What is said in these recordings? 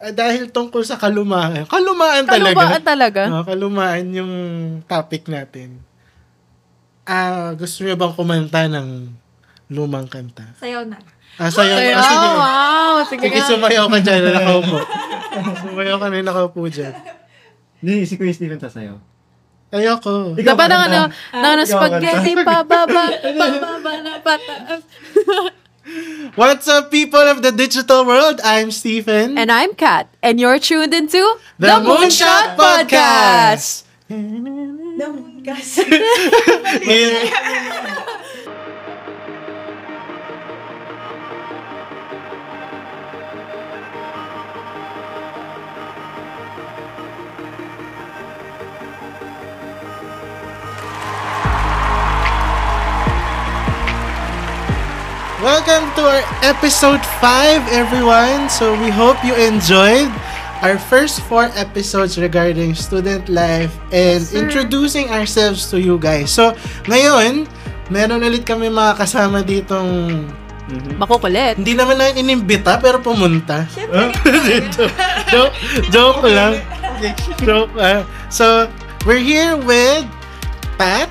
ah, dahil tungkol sa kalumaan. Kalumaan talaga. Kalumaan talaga. Oh, kalumaan yung topic natin. Ah, gusto niyo bang kumanta ng lumang kanta? Sayaw na. Ah, sayo. Ay, Ah, sige. oh, wow. Sige, Sige, sumayaw ka dyan na nakaupo. sumayaw ka na nakaupo dyan. Hindi, si Kuya Steven sasayaw. Ayoko. Ikaw Dapat ng kanta. ano, ng ano, spaghetti, pababa, pababa na pataas. What's up, people of the digital world? I'm Stephen. And I'm Kat, and you're tuned into The Moonshot Podcast! Damon gas. Welcome to our episode 5, everyone. So we hope you enjoyed our first four episodes regarding student life and introducing ourselves to you guys. So, ngayon, meron ulit kami mga kasama ditong Makukulit. hindi naman na inimbita pero pumunta. Siyempre. Dito. joke, joke lang. Joke. ah. so, we're here with Pat.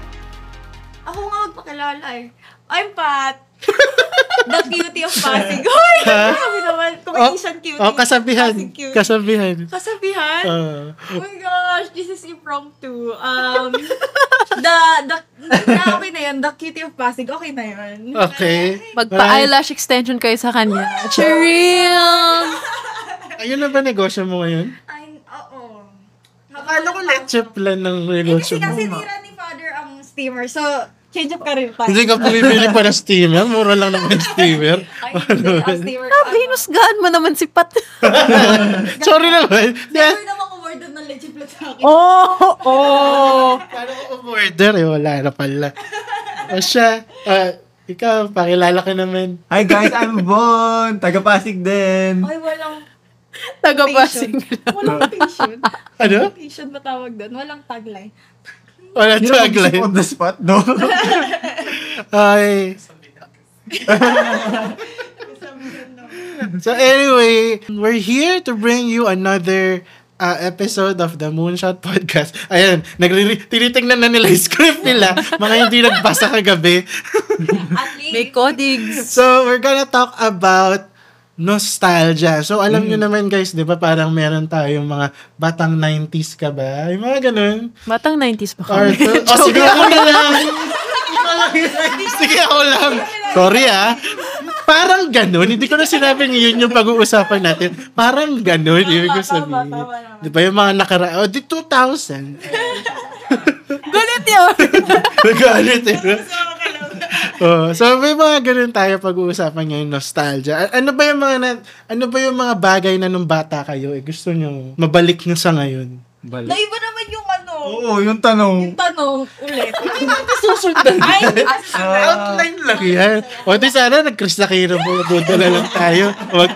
Ako nga magpakilala eh. I'm Pat. The cutie of Pasig. Hoy! Grabe naman. Comedian cutie. Oh, kasabihan. Cutie. Kasabihan. Kasabihan? Ah. Oh my gosh, this is impromptu. Um, the, the, na, okay na yun. The cutie of Pasig, okay na yun. okay. Magpa-eyelash extension kayo sa kanya. Cheryl! Ayun na ba negosyo mo ngayon? Ay, oo. Akala ko leche plan ng Eh, negosyo kasi mo. kasi nira ni father ang steamer. So, change up ka rin pa. Hindi ka pumipili pa ng steamer. Mura lang naman yung steamer. Ay, hindi. Ang steamer. Grabe, hinusgaan mo naman si Pat. Sorry naman. Steamer naman umorder ng leche plan sa akin. oh, oh. Paano ko umorder? Eh, wala na pala. O siya, ah, ikaw, pakilala ka naman. Hi guys, I'm Bon. Taga Pasig din. Ay, walang Taga-passing patient. Walang patient. Ano? Patient ba tawag doon? Walang tagline. Wala Hindi naman gusto tagline. on the spot, no? Ay. so anyway, we're here to bring you another uh, episode of the Moonshot Podcast. Ayan, nagre- tinitingnan na nila yung script nila. Mga hindi nagbasa kagabi. May codigs. so, we're gonna talk about nostalgia. So, alam nyo naman guys, di ba parang meron tayong mga batang 90s ka ba? Yung mga ganun. Batang 90s pa Or, kami. oh, sige ako na lang. sige ako lang. Sorry ah. Parang ganun. Hindi ko na sinabing yun yung pag-uusapan natin. Parang ganun. Ibig ko tama, sabihin. tama naman. Di ba yung mga nakara... Oh, di 2000. Gulit yun! Nagalit eh. oh, so may mga ganun tayo pag-uusapan ngayon, nostalgia. A- ano ba yung mga na- ano ba yung mga bagay na nung bata kayo eh gusto nyo mabalik nyo sa ngayon? Balik. naiba naman yung ano, Oo, yung tanong. yung tanong ulit. Susundan. Ay, Outline lang yan. O di sana nag-Chris mo, Buddha na lang tayo. Wag,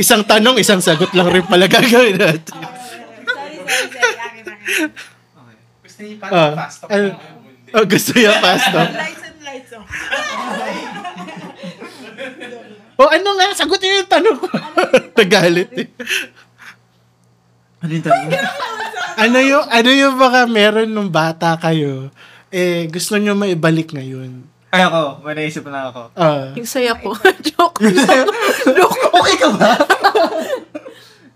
isang tanong, isang sagot lang rin pala gagawin natin. sorry, sorry, sorry. Akin, akin. Gusto niya Ah, parang fast ano, oh, gusto niya and lights off. O ano nga, sagutin yung tanong ko. Nagalit eh. Ano yung tanong? Ano yung, ano yung baka meron nung bata kayo, eh, gusto nyo maibalik ngayon? Ay ako, may naisip na ako. Ah, Yung saya ko. Joke. okay ka ba?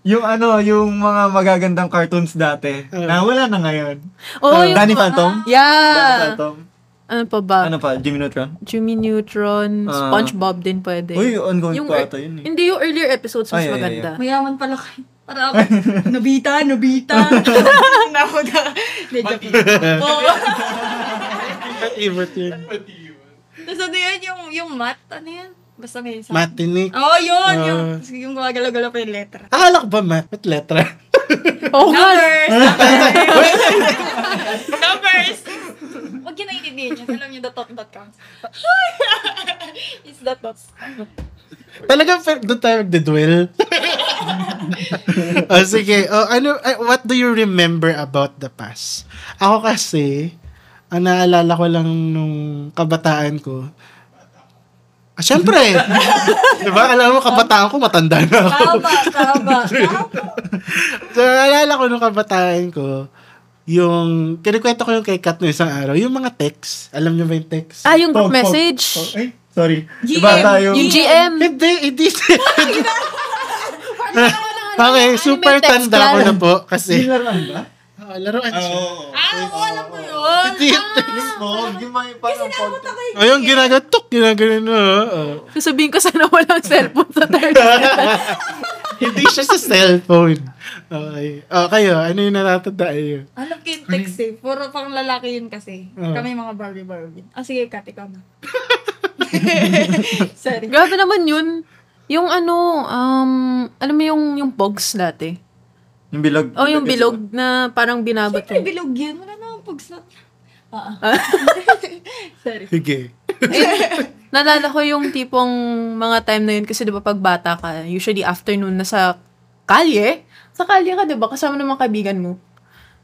yung ano, yung mga magagandang cartoons dati, na wala na ngayon. Oh, yung... Danny Phantom? Danny Yeah! Phantom. Ano pa ba? Ano pa, Jimmy Neutron? Jimmy Neutron, Ah. SpongeBob din pwede. Uy, ongoing Yung pa ata yun eh. Hindi yung earlier episodes mas Ay, ay, ay, maganda. Mayaman pala kayo. Para ako, nabita, nabita. Nako na. Hindi, joke. Oo. favorite yun. Tapos ano yun, yung, yung mat, ano yan? Basta may isa. Matinik. Oo, oh, yun, Ah. yung, yung gumagalaw-galaw pa yung letra. Akala ko ba mat? Ba't letra? Oo nga. Numbers! Numbers! Yun naiintindihan yun. Alam niyo, the thought that counts. It's the thoughts. Talagang fe- doon tayo magdedwell. oh, sige. Oh, ano, eh, what do you remember about the past? Ako kasi, ang naalala ko lang nung kabataan ko, Ah, syempre. di ba? Alam mo, kabataan ko, matanda na ako. Tama. tama. So, alala ko nung kabataan ko, yung, kinikwento ko yung kay Kat no isang araw, yung mga text. Alam niyo ba yung text? Ah, yung group message. Oh, ay, sorry. GM. Iba tayo. Yung GM. Hindi, hindi. okay, super tanda ko na po. Kasi, Nilaruan ba? Oh, laruan siya. Oo. Ah, oo, alam ko yun. Hindi yung text. Yung pog, yung mga parang pog. O, yung ginagatok, ginagano na. Oh. Sasabihin ko sana walang cellphone sa third. Hindi siya sa cellphone. Okay. Oh, kayo, ano yung natatandaan niyo? Alam ko yung text eh. Puro pang lalaki yun kasi. Oo. Kami mga Barbie Barbie. Ah, sige, Kat, ikaw na. Sorry. Grabe naman yun. Yung ano, um, alam mo yung, yung pogs dati? Yung bilog. O yung bilog na parang binabot Siyempre, bilog yun. Wala namang pugs na. Ah, ah. Sorry. Sige. Nalala ko yung tipong mga time na yun kasi di ba pag bata ka, usually afternoon na sa kalye, sa kalye ka di ba kasama ng mga kaibigan mo.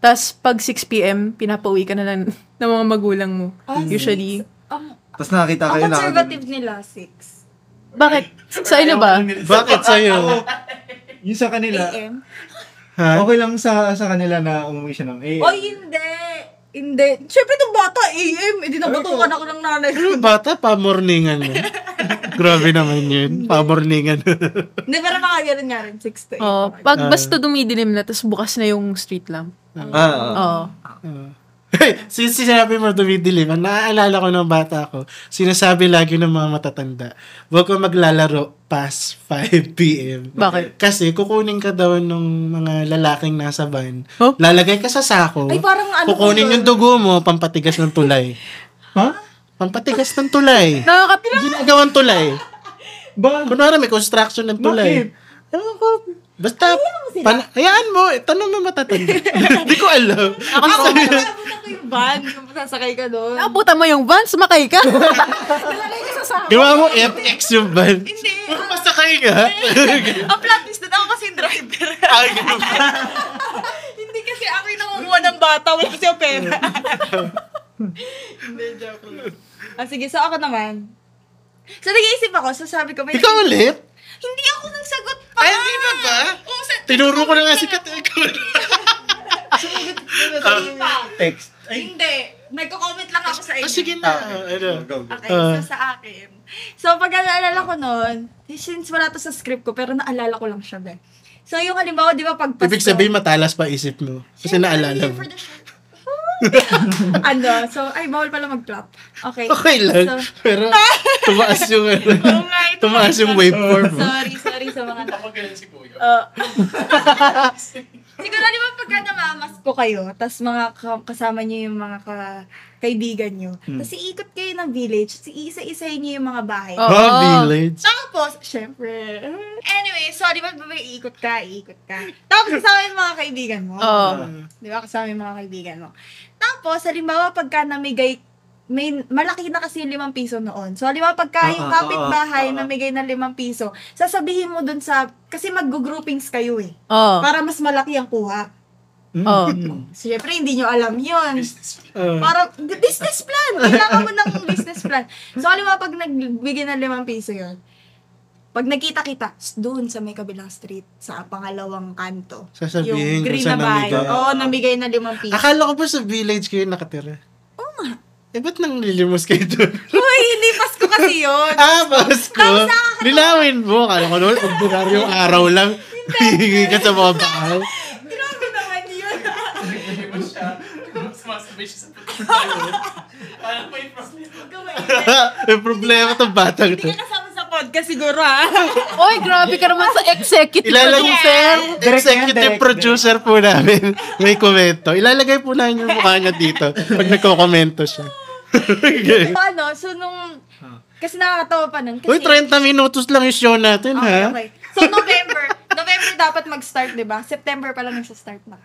Tapos pag 6pm, pinapauwi ka na ng, ng mga magulang mo. Ah, Usually. Ang, Tapos nakakita kayo na. conservative nila, six. Bakit? Sa inyo ba? Bakit sa'yo? Yung sa kanila, AM? Ha? okay lang sa sa kanila na umuwi siya ng eh. Oy, hindi. Hindi. Siyempre, nung bata, AM. Eh, di nabatukan ako ng nanay ko. Bata, pa-morningan mo. Grabe naman yun. Pa-morningan. Hindi, pero mga ganun nga rin. Six to eight. Oh, pag basta dumidilim na, tapos bukas na yung street lamp. Ah, ah. Oo. Since sinabi mo dumidilim, ang naaalala ko ng bata ko, sinasabi lagi ng mga matatanda, huwag ko maglalaro past 5 p.m. Bakit? Kasi kukunin ka daw ng mga lalaking nasa van, Huh? lalagay ka sa sako, Ay, parang ano kukunin yung dugo mo, pampatigas ng tulay. Ha? Pampatigas ng tulay. Nakakapila. Ginagawang tulay. Ba? Kunwari may construction ng tulay. Ewan ko. Basta, pan- hayaan mo, tanong mo matatanda. Hindi ko alam. Ako, nabunta ko yung van. Yung sasakay ka doon. Nakabuta mo yung van, sumakay ka. Ginawa mo FX yung van. Hindi. Masakay ka. Ang plot twist doon, ako kasi yung driver. Ay, ganun ba? Hindi kasi ako yung nangunguha ng bata. Wala kasi yung pera. Hindi, joke lang. Ah, sige, so ako naman. So, nag-iisip ako. So, sabi ko, may... Ikaw ulit? Hindi ako nagsagot pa. Ay, hindi ba ba? Oo, sa... Tinuro ko na nga si Kat. Ikaw Sige pa. Text. Hindi. Nagko-comment lang ako sa inyo. Ah, sige na. Ano? Go, go. Okay, Ah. so sa akin. So, pag naalala ko noon, since wala to sa script ko, pero naalala ko lang siya, be. So, yung halimbawa, di ba, pag Pasko, Ibig sabihin matalas pa isip mo. Kasi naalala mo. for the show. ano, so, ay, bawal pala mag-clap. Okay. Okay lang. So, Pero tumaas yung ano. Nga, ito Tumaas yung waveform mo. sorry, sorry sa mga na. si Kuya. Uh, siguro, di ba, pagka namamas ko kayo, tas mga ka- kasama niyo yung mga ka- kaibigan niyo, tas iikot kayo ng village, tas iisa-isahin niyo yung mga bahay. Oo. Oh, village. Tapos, syempre. Anyway, so, di ba, iikot ka, iikot ka. Tapos, kasama yung mga kaibigan mo. Oo. Di ba, kasama yung mga kaibigan mo. Tapos, halimbawa, pagka namigay, may, malaki na kasi yung limang piso noon. So, halimbawa, pagka Ah, yung ah, kapitbahay ah, ah. namigay ng limang piso, sasabihin mo dun sa, kasi mag-groupings kayo eh. Oo. Para mas malaki ang kuha. Oo. Siyempre, hindi nyo alam yun. Uh, Para, business plan. Kailangan mo ng business plan. So, halimbawa, pag nagbigay ng limang piso yun, pag nakita-kita, doon sa may kabilang street, sa pangalawang kanto. Sasabihin yung green na bahay. Oo, namigay na limang piso. akala ko ba sa village kayo nakatira? Eh, ba't nang lilimos kayo doon? Uy, hindi Pasko kasi yun. ah, Pasko. Tapos nakakatawa. Linawin mo. Kala ko naman, ordinaryong araw lang. Hihingi ka sa mga bahay. Grabe naman yun. May problema tong batang to. Hindi ka kasama sa podcast siguro ha. Oy, grabe ka naman sa executive Ilalagay producer. Direct executive producer po namin. May komento. Ilalagay po namin yung mukha niya dito pag nagko-komento siya. So, ano, so nung... Kasi nakakatawa pa nun. Kasi, Uy, 30 minutos lang yung show natin, Okay, ha? okay. So, November. November dapat mag-start, di ba? September pa lang yung start na.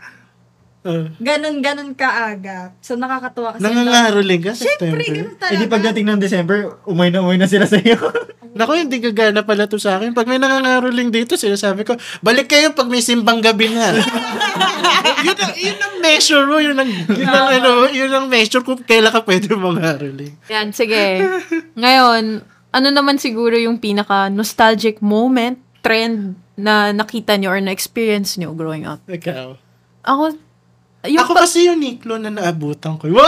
Uh, Ganon, ganon kaaga. So, nakakatuwa kasi. nangangaroling ka, Siyempre, September. ganon talaga. Eh di pagdating ng December, umay na umay na sila sa iyo. Naku, hindi gagana pala to sa akin. Pag may nangangaroling dito, sinasabi ko, balik kayo pag may simbang gabi na. yun, ang, yun ang measure mo. Yun ang, yun ang, ano, yun ang measure kung kailan ka pwede mangaroling. Yan, sige. Ngayon, ano naman siguro yung pinaka nostalgic moment, trend na nakita nyo or na-experience nyo growing up? Ikaw. Ako, yung Ako pag- kasi yung Niklo na naabutan ko. Wow!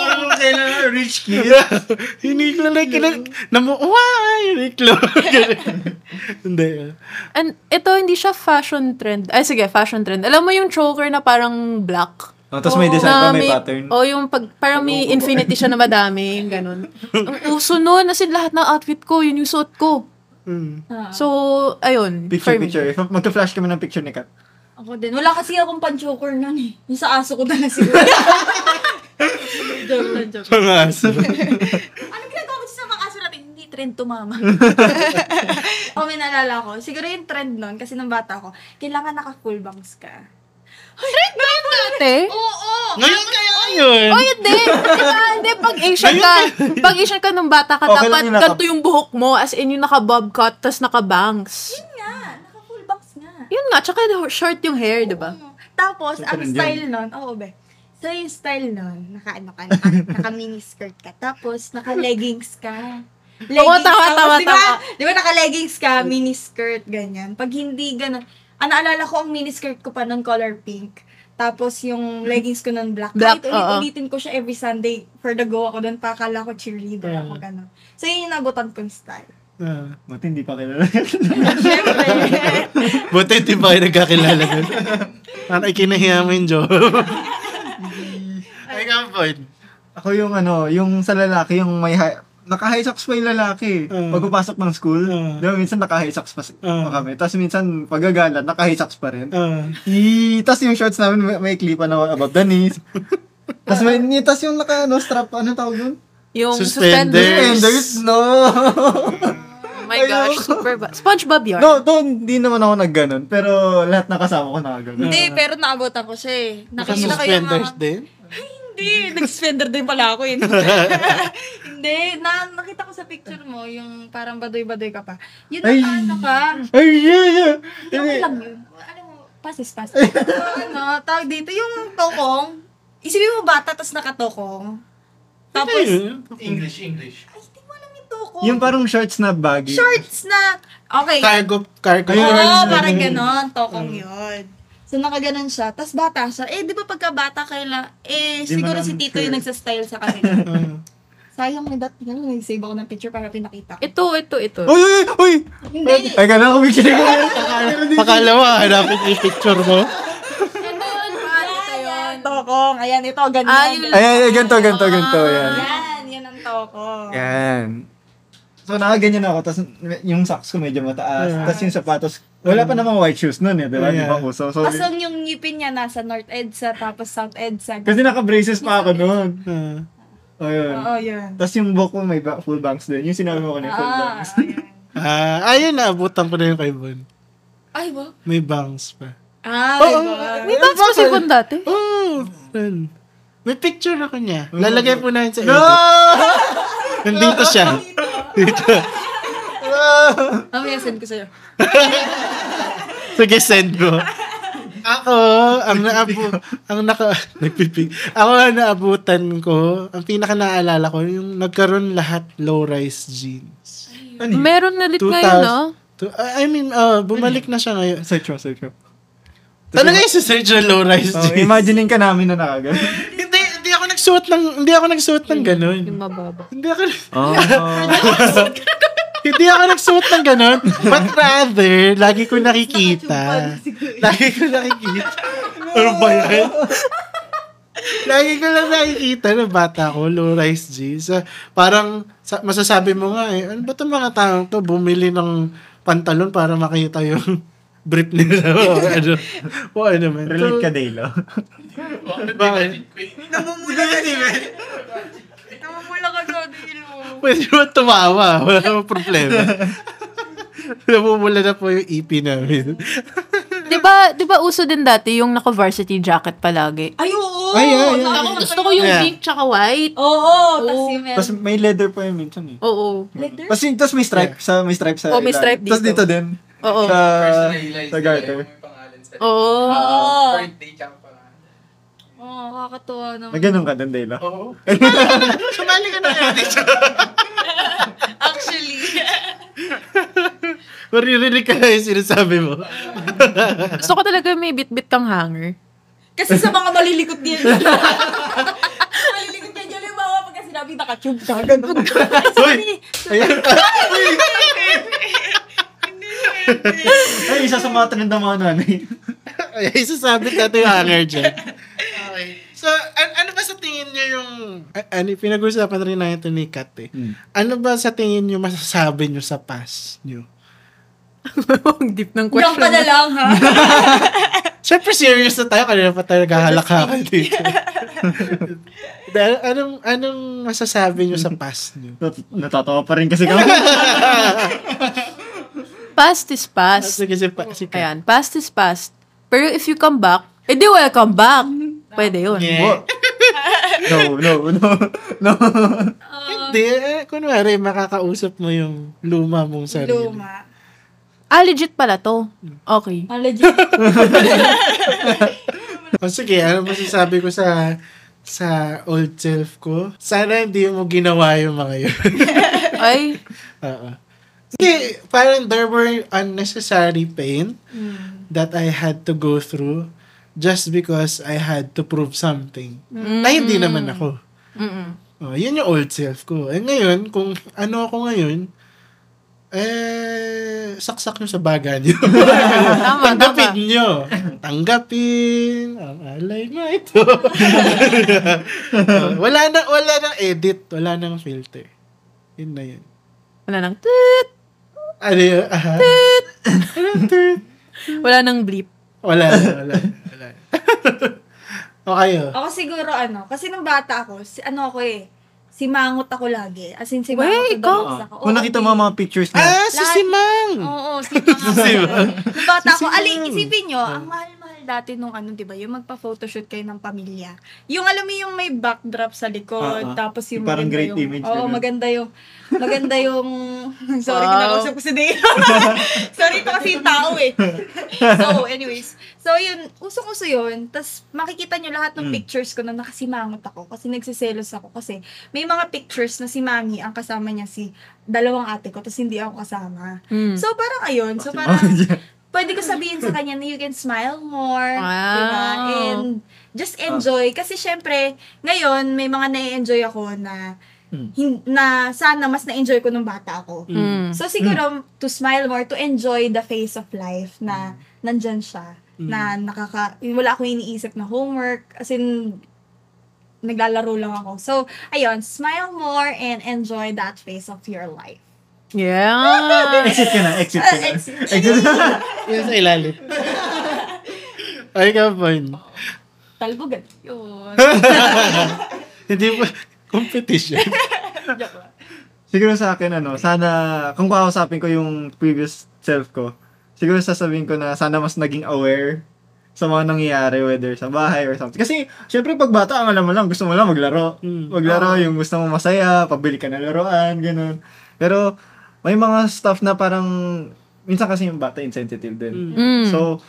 Ano kailangan rich kid? yung Niklo na kinag... Namu... Wow! Yung Niklo. Hindi. And ito, hindi siya fashion trend. Ay, sige, fashion trend. Alam mo yung choker na parang black? Oh, tapos may design pa, may pattern. O yung pag, parang may infinity siya na madami, yung ganun. Ang uso nun, as in lahat ng outfit ko, yun yung suot ko. Hmm. So, ayun. Picture, picture. Magka-flash kami ng picture ni Kat. Ako din. Wala kasi akong pan-choker nun eh. Yung sa aso ko na siguro. joke lang, joke. Pangaso. Ano ginagawa ko sa mga aso natin? Hindi trend to, mama. o, may naalala ko. Siguro yung trend nun, kasi nung bata ko, kailangan naka-full bangs ka. Trend ba yun dati? Oo! Ngayon kaya yun. Oh, hindi. Diba, hindi. Pag Asian ka, pag Asian ka nung bata ka, Okay dapat lang yung naka- ganito yung buhok mo, as in yung naka-bob cut, tas naka-bangs. Yun nga, naka-full bangs nga. Yun nga, tsaka short yung hair, diba? Oo. Tapos, So, ang style nun, oo be. So, yung style nun, naka, ano ka, naka, naka mini skirt ka. Tapos, naka leggings ka. Oo, tawa, tapos, tawa, di ba? tawa. Di ba naka leggings ka, mini skirt, ganyan. Pag hindi ganun, ah, naalala ko ang mini skirt ko pa nun color pink. Tapos yung leggings ko nun black. Black, Kahit ulit-ulitin ko siya every Sunday for the go ako doon. Pakala ko cheerleader ako, gano'n. So, yun yung nabutan kong style. Ah. Buti hindi pa kilala. Siyempre. Buti hindi pa kayo nagkakilala. Parang ikinahiya mo yung job. Ay, ka point. Ako yung ano, yung sa lalaki, yung may high, naka-high socks pa yung lalaki. Ah. Pagpapasok ng school, Ah. di ba, minsan naka-high socks pa, Ah. pa kami. Tapos minsan, pagagalan, naka-high socks pa rin. Ah. I, tas yung shorts namin, may, may clip na above the knees. tas may, tas yung naka, ano, strap, ano tawag yun? Yung Suspenders. suspenders. Suspenders, no! Oh my gosh, super ba? SpongeBob yun. no, doon, hindi naman ako nagganon. Pero lahat nakasama ko nakaganon. Hindi, pero naabutan ko siya eh. Nakikita ko yung mga... din? Hindi, nag-suspender din pala ako eh. Hindi, na, nakita ko sa picture mo, yung parang badoy-badoy ka pa. Yun ang Ay. ano ka. Ay, yeah, yeah. Yung lang yun. Alam mo, pasis, pasis. ano, tawag dito, yung tokong, isipin mo bata, tapos nakatokong. Tapos, English, English. Alam yung parang shorts na baggy. shorts na, okay. Cargo, cargo. Oo, na parang ganon, tokong yun. So, nakaganon siya. Tapos bata siya. Eh, di ba pagka bata kaila, eh, Di siguro si Tito sure. yung nagsastyle sa kanila. Ah. Sayang may dat, gano'n, nag-save ako ng picture para pinakita ko. Ito, ito, ito. Uy, uy, uy! Hindi. Ay, kala ko picture ko. Pakalawa, hanapin ko yung picture mo. Ito yun. Ito yun. Tokong. Ayan, ito, ganyan. Ah, Ay, ganito, ganito, ganito. Yan. Yan, yan ang tokong. Yan. So, nakaganyan ako. Tapos, yung socks ko medyo mataas. Yeah. Tapos, yung sapatos, wala pa namang white shoes nun eh. Di ba? Di Yeah. ba uso? So, Tapos yung ngipin niya nasa North EDSA, tapos South EDSA. kasi naka-braces pa ako nun. Ah. O, yun. Oo, yun. Tapos, yung buhok ko may ba- full bangs din. Yung sinabi mo kanina, full Ah, bangs. Ah, ayun, naabutan ko na yung kay Bon. Ay, ba? May bangs pa. Ah, Oo. diba? May box pa si Bon dati. Oh, friend. May picture ako niya. Lalagay po namin sa No! edit. Nandito siya. Dito. Mamaya send ko sa'yo. Sige, send ko. Ako, ang naabu, ang naka, nagpipig. Ako ang naabutan ko, ang pinaka naalala ko, yung nagkaroon lahat low-rise jeans. Ano yun? Meron na lit ngayon, no? To- I mean, uh, bumalik na siya ngayon. Search mo, search mo. Talaga yung search na low-rise Oh, jeans. imaginein ka namin na nakaganon. hindi, nagsuot ng, hindi ako nagsuot ng ganun. Yung mababa. Hindi ako, Oh. hindi ako nagsuot ng ganun. But rather, lagi ko nakikita. Lagi ko nakikita. Ano ba yan? Lagi ko lang nakikita na bata ko, low-rise jeans. Ah, parang, sa, masasabi mo nga eh, ano ba itong mga taong to, bumili ng pantalon para makita yung brief nila ano. O ano man. Relate ka, Dalo. Bakit? Namumula ka sa dilo. Pwede mo tumawa. Wala namang problema. Namumula na po yung EP namin. Di ba, di ba uso din dati yung naka-varsity jacket palagi? Ay, oo! Ay, ay, ay. Ako gusto ko yung Yeah. pink tsaka white. Oo, tas yung Tapos may leather pa yun minsan eh. Oo. Leather? Tapos yung- tapos may stripe sa may stripe sa Oh, may stripe Tapos dito. dito din. Oo. Sa sa garter. Oo. Oo. birthday tsaka pangalan. Oo, kakatuwa naman. May ganun ka din, Dalo. Oo. Sumali ka na dito. Actually. Maririnig ka na yung sinasabi mo. Gusto ko talaga may bit-bit kang hanger. Kasi sa mga malilikot din. malilikot yan yun yung mga pagka sinabi nakatube ka. Ganun. Uy! Ayan. Ay, isa sa mga trend ng mga nanay. Ay, isasabit natin yung hanger dyan. Okay. So, an- ano ba sa tingin nyo yung... a- ano, pinag-usapan rin natin ni Kat eh. Hmm. Ano ba sa tingin nyo masasabi nyo sa past nyo? Ang deep ng question. ka na lang, ha? Siyempre serious na tayo, kanina pa tayo naghahalakakan dito. Dahil, anong, anong masasabi nyo sa past nyo? Nat- Natatawa pa rin kasi kami. Past is past. Sige, si, pa, si Kat. Ayan, past is past. Pero if you come back, edi welcome back. Pwede yun. Yeah. no, no, no. No. Hindi, eh, kunwari, makakausap mo yung luma mong sarili. Luma. Ah, legit pala to. Okay. Ah, legit. O sige, ano masasabi ko sa sa old self ko? Sana hindi mo ginawa yung mga yun. Ay, Oo. Kasi parang there were unnecessary pain that I had to go through just because I had to prove something. Na hindi naman ako. mm Oh, yun yung old self ko. Eh ngayon, kung ano ako ngayon, eh, saksak nyo sa baga nyo. tama, Tanggapin tama. nyo. Tanggapin. Ang alay mo ito. Oh, wala na, wala nang edit. Wala nang filter. Yun na yun. Wala nang toot. Ano yun? Aha. Tut? Wala nang bleep. Wala wala. wala. o kayo? Ako siguro ano, kasi nung bata ako, si, ano ako eh, si Mangot ako lagi. As in, si Wey, Mangot ikaw? daw ako. Kung nakita mo ang mga pictures niya, Ah, si Lahat- Simang! Oo, si Mang. Si Mang. Nung bata ako, ali, Mang. isipin nyo, ang mahal-mahal dati nung ano, di ba, yung magpa-photoshoot kayo ng pamilya. Yung alam mo yung may backdrop sa likod, ah. tapos yung Yung parang maganda great yung, image, Oo, ganun. maganda yung, maganda yung, sorry, Wow. kinakausap ko si Dale. sorry, ito kasi yung tao eh. so, anyways. So, yun, usong-uso yun. Tapos, makikita nyo lahat ng Mm. pictures ko na nakasimangot ako kasi nagsiselos ako kasi may mga pictures na si Mami, ang kasama niya si dalawang ate ko, tapos hindi ako kasama. Mm. So, parang ayun. So, parang, pwede ko sabihin sa kanya na you can smile more. Wow. Diba? And just enjoy. Kasi, syempre, ngayon, may mga na-enjoy ako na Mm. hin- na sana mas na-enjoy ko nung bata ako. Mm. So, siguro, to smile more, to enjoy the phase of life na nandyan siya. Na nakaka, wala akong iniisip na homework. As in, naglalaro lang ako. So, ayun, smile more and enjoy that phase of your life. Yeah. exit ka na, exit ka na. Ah, exit. Exit Yun sa ilalim. Ay, ka point. Talbogan. Yun. Hindi po, competition. Siguro sa akin, ano, sana, kung kakausapin ko yung previous self ko, siguro sasabihin ko na sana mas naging aware sa mga nangyayari, whether sa bahay or something. Kasi, syempre, pag bata, ang alam mo lang, gusto mo lang maglaro. Mm. Maglaro, yung gusto mo masaya, pabili ka ng laruan, ganun. Pero, may mga stuff na parang, minsan kasi yung bata insensitive din. Mm. So,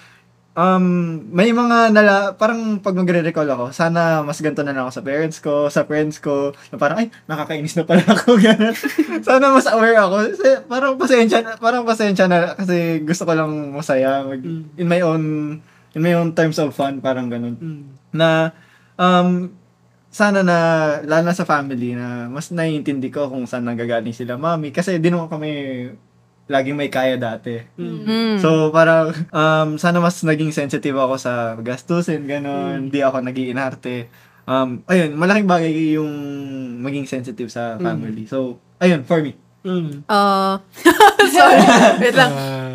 um, may mga nala, parang pag magre-recall ako, sana mas ganito na lang ako sa parents ko, sa friends ko, na parang, ay, nakakainis na pala ako, gano'n. sana mas aware ako. Kasi, parang pasensya, na- parang pasensya na, kasi gusto ko lang masaya, mag, Mm. in my own, in my own terms of fun, parang ganun. Mm. Na, um, sana na, lalo na sa family, na mas naiintindi ko kung saan nanggagaling sila mami. Kasi di naman kami laging may kaya dati. Mm. So, parang, um, sana mas naging sensitive ako sa gastusin, gano'n. Hindi ako nagiinarte. Um, ayun, malaking bagay yung maging sensitive sa family. So, ayun, for me. Mm. Uh, sorry. Wait lang.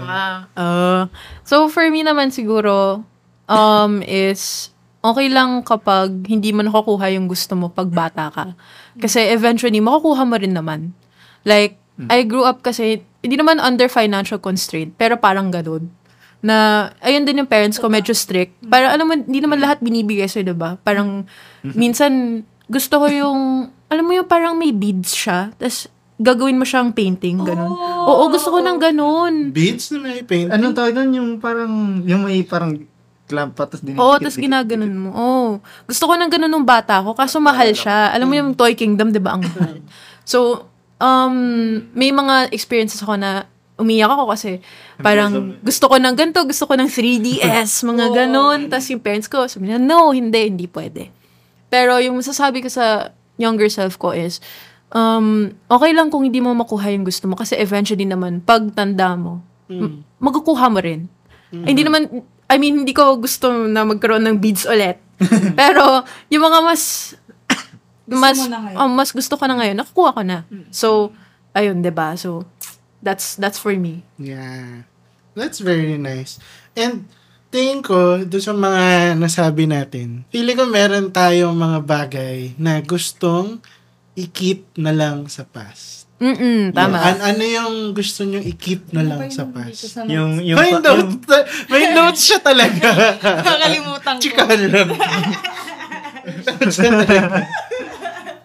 Ah. Uh, so, for me naman siguro, um, is, okay lang kapag hindi mo nakukuha yung gusto mo pag bata ka. Kasi eventually, makukuha mo rin naman. Like, I grew up kasi, hindi naman under financial constraint, pero parang ganun. Na, ayun din yung parents ko, medyo strict. Parang, alam mo, hindi naman lahat binibigay sa'yo, diba? Parang, minsan, gusto ko yung, alam mo yung parang may beads siya, tapos, gagawin mo siyang painting, ganun. Oo, gusto ko ng ganun. Beads na may paint. Anong tawag nun? Yung parang, yung may parang clamp pa, tapos din. Oo, tapos ginaganon mo. Oo. Gusto ko ng ganun nung bata ko, kaso mahal siya. Alam mo yung Toy Kingdom, di ba, ang mahal. So, um, may mga experiences ako na umiyak ako kasi parang gusto ko ng ganito, gusto ko ng 3DS, mga ganon. Tapos yung parents ko, sabi na, no, hindi, hindi pwede. Pero yung masasabi ko sa younger self ko is, um, okay lang kung hindi mo makuha yung gusto mo kasi eventually naman, pag tanda mo, m- makukuha mo rin. Ay, Hindi naman, I mean, hindi ko gusto na magkaroon ng beads ulit. Pero, yung mga mas, mas, mo na ngayon. oh, mas gusto ko na ngayon, nakukuha ko na. So, ayun, 'di ba So, that's, that's for me. Yeah. That's very nice. And, tingin ko, doon sa mga nasabi natin, feeling ko meron tayong mga bagay na gustong i-keep na lang sa past. Mm-mm, tama. An- ano yung gusto nyo i-keep na lang sa past? Yung, yung, May yung, notes, may notes siya talaga. Nakalimutan ko. Chikahan lang.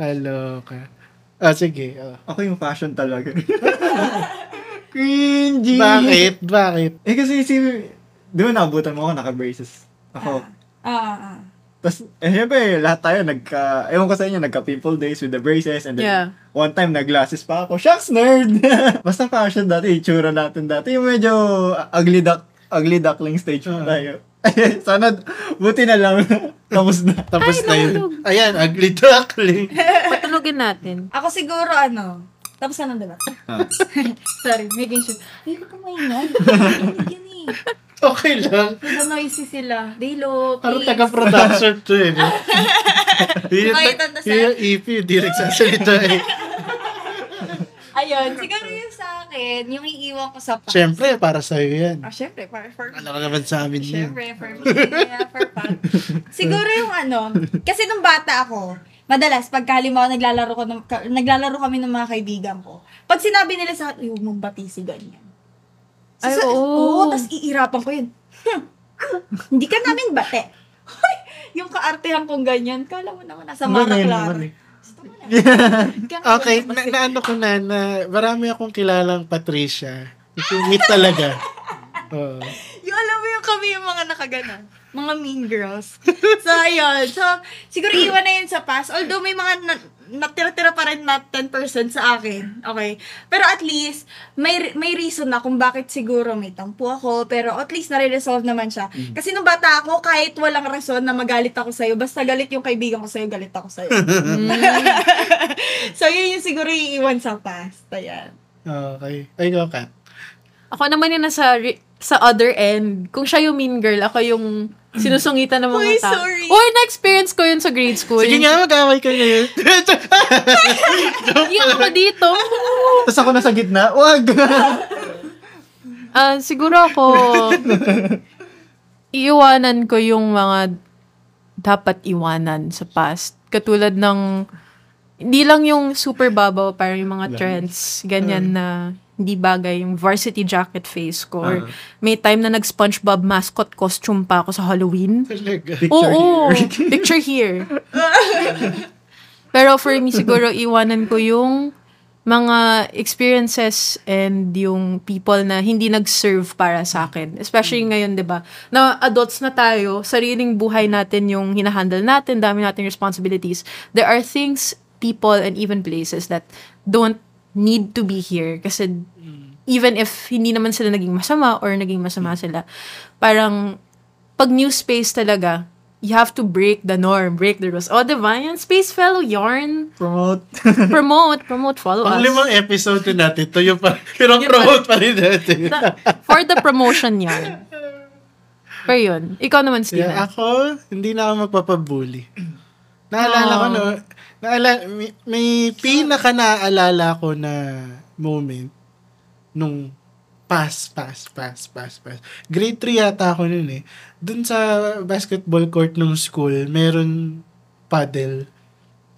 Kaloka. Ah, sige. oh. ako yung fashion talaga. Cringy. Bakit? Bakit? Eh kasi si, di ba naabutan mo ako, naka-braces. Ako. Ah, ah, ah. Tapos, eh, syempre, lahat tayo nagka, ewan ko sa inyo, nagka-pimple days with the braces. And then, Yeah. one time, nag-glasses pa ako. Shucks, nerd! Basta fashion dati, itsura natin dati. Yung medyo ugly duck, ugly duckling stage pa tayo. Sana, buti na lang. Tapos na. Tapos Ay, na yun. Ayan, ugly duckling. Patulogin natin. Ako siguro ano, tapos na diba? Ah. Sorry, making sure. Hindi ko kumaingan. Eh. Okay lang. Medyo noisy sila. Dilo, Parang please. taga-producer to eh. no? Yun Okay, yung, yun yung EP, hindi nagsasalita eh. Ayun, siguro yun sa akin, yung iiwan ko sa past. Siyempre, para sa'yo yan. Ah, syempre, para for me. Ano ka naman sa amin yun? Syempre, for me. Yeah, for fun. Siguro yung ano, kasi nung bata ako, madalas, pagka halimbawa naglalaro, ko, ng- naglalaro kami ng mga kaibigan ko, pag sinabi nila sa akin, huwag mong bati si ganyan. Ay, Sa- oo. Oo, tas iirapan ko yun. Hindi ka namin bate. Hoy, yung kaartehan kong ganyan, kala mo naman nasa Mara Clara. Kaya- Okay, na, na ano ko na, na marami akong kilalang Patricia. Meet talaga. Oo. Yung alam mo yung kami yung mga nakagana. Mga mean girls. So, ayun. So, siguro iwan na yun sa past. Although may mga na, natira-tira pa rin na 10% sa akin. Okay? Pero at least, may may reason na kung bakit siguro may tampo ako. Pero at least nare-resolve naman siya. Kasi nung bata ako, kahit walang rason na magalit ako sa'yo, basta galit yung kaibigan ko sa'yo, galit ako sa'yo. so, yun yung siguro iiwan sa past. Ayan. Okay. Ay, go, Kat. Ako naman yung nasa, re- sa other end. Kung siya yung mean girl, ako yung sinusungitan ng mga Uy, tao. sorry. Uy, na-experience ko yun sa grade school. Sige nga, mag-away ka ngayon. Yung ako dito. Tapos ako nasa gitna, wag! Ah, siguro ako, iiwanan ko yung mga dapat iwanan sa past. Katulad ng, hindi lang yung super babaw, parang yung mga trends, ganyan na hindi bagay, yung varsity jacket face ko. Or may time na nag-SpongeBob mascot costume pa ako sa Halloween. Talaga. Picture Oo, here. picture here. Pero for me, siguro, iwanan ko yung mga experiences and yung people na hindi nag-serve para sa akin. Especially ngayon, di ba? Na adults na tayo, sariling buhay natin yung hinahandle natin, dami nating responsibilities. There are things, people, and even places that don't need to be here. Kasi even if hindi naman sila naging masama or naging masama sila, parang pag new space talaga, you have to break the norm, break the rules. Oh, diba? Yan, Space Fellow Yarn. Promote. Promote, promote, follow Pang us. limang episode na natin, tuyo pa. Pero promote pa rin natin. Na- For the promotion yarn. Pero yun. Ikaw naman, Steven. Yeah, ako, hindi na ako magpapabully. Naalala ko, Oh. no? Naalala, may, may pinaka naaalala ko na moment nung pass, pass, pass, pass, pass. Grade 3 yata ako nun eh. Dun sa basketball court ng school, meron paddle.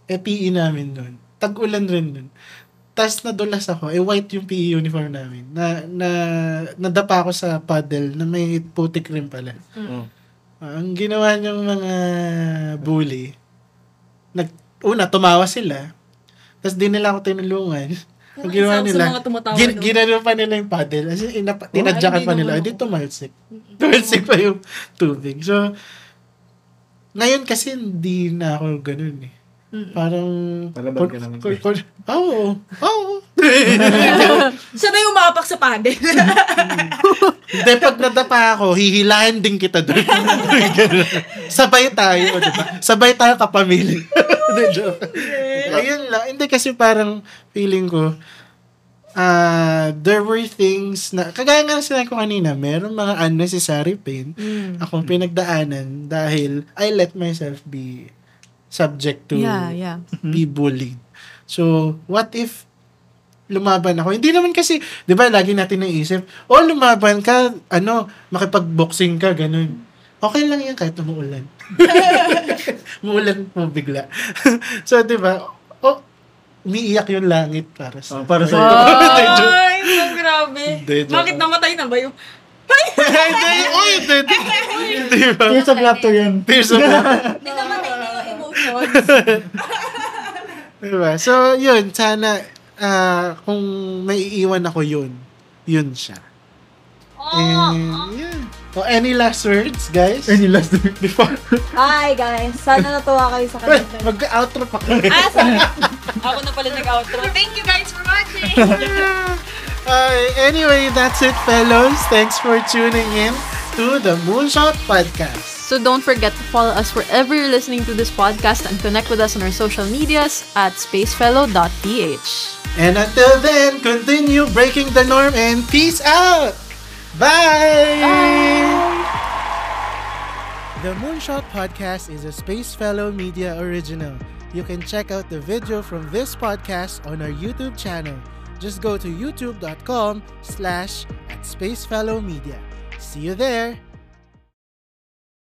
Eh, PE namin nun. Tag-ulan rin nun. Tapos nadulas ako. Eh, white yung PE uniform namin. Na, na, nadapa ako sa paddle na may putik rin pala. Mm. Ah, ang ginawa niyang mga bully, nag, una, tumawa sila. Tapos di nila ako tinulungan. Ang ginawa nila, gin, ginano pa nila yung paddle. As in, inap- tinadyakan hindi pa nila. Hindi tumalsik. Tumalsik pa yung tubig. So, ngayon kasi hindi na ako ganun eh. Parang... Palabag ka naman. Kur- kur- Oo. Oo. Siya na yung umapak sa paddle. Hindi, pag nadapa ako, hihilahin din kita doon. Sabay tayo, di ba? Sabay tayo kapamilya. Hindi, joke. Ayun lang. Hindi kasi parang feeling ko, ah there were things na, kagaya nga ng sinabi ko kanina, meron mga unnecessary pain akong pinagdaanan dahil I let myself be subject to Yeah, yeah. be bullied. So, what if lumaban ako? Hindi naman kasi, di ba, lagi natin naisip, oh, lumaban ka, ano, makipag-boxing ka, ganun. Okay lang yan kahit umuulan. umuulan mo bigla. so, di ba, oh, umiiyak yung langit para sa... Oh, para sa Hindi. Ay, so grabe. Hindi. Bakit namatay na ba yung... Hindi, oh, hindi, hindi. Di ba? Tears of laughter yun. Tears of Hindi namatay. Diba? So, yun, sana, ah, kung may iiwan ako yun, yun siya. And, yeah. So, any last words, guys? Any last word? Before, Hi guys, sana natuwa kayo sa kanila. mag-outro pa kami. Ah, sorry. Ako na pala nag-outro. Thank you guys for watching! Uh, anyway, that's it, fellows. Thanks for tuning in to the Moonshot Podcast. So don't forget to follow us wherever you're listening to this podcast and connect with us on our social medias at spacefellow.ph. And until then, continue breaking the norm and peace out! Bye! The Moonshot Podcast is a Space Fellow Media original. You can check out the video from this podcast on our YouTube channel. Just go to youtube.com slash at Space Fellow Media. See you there!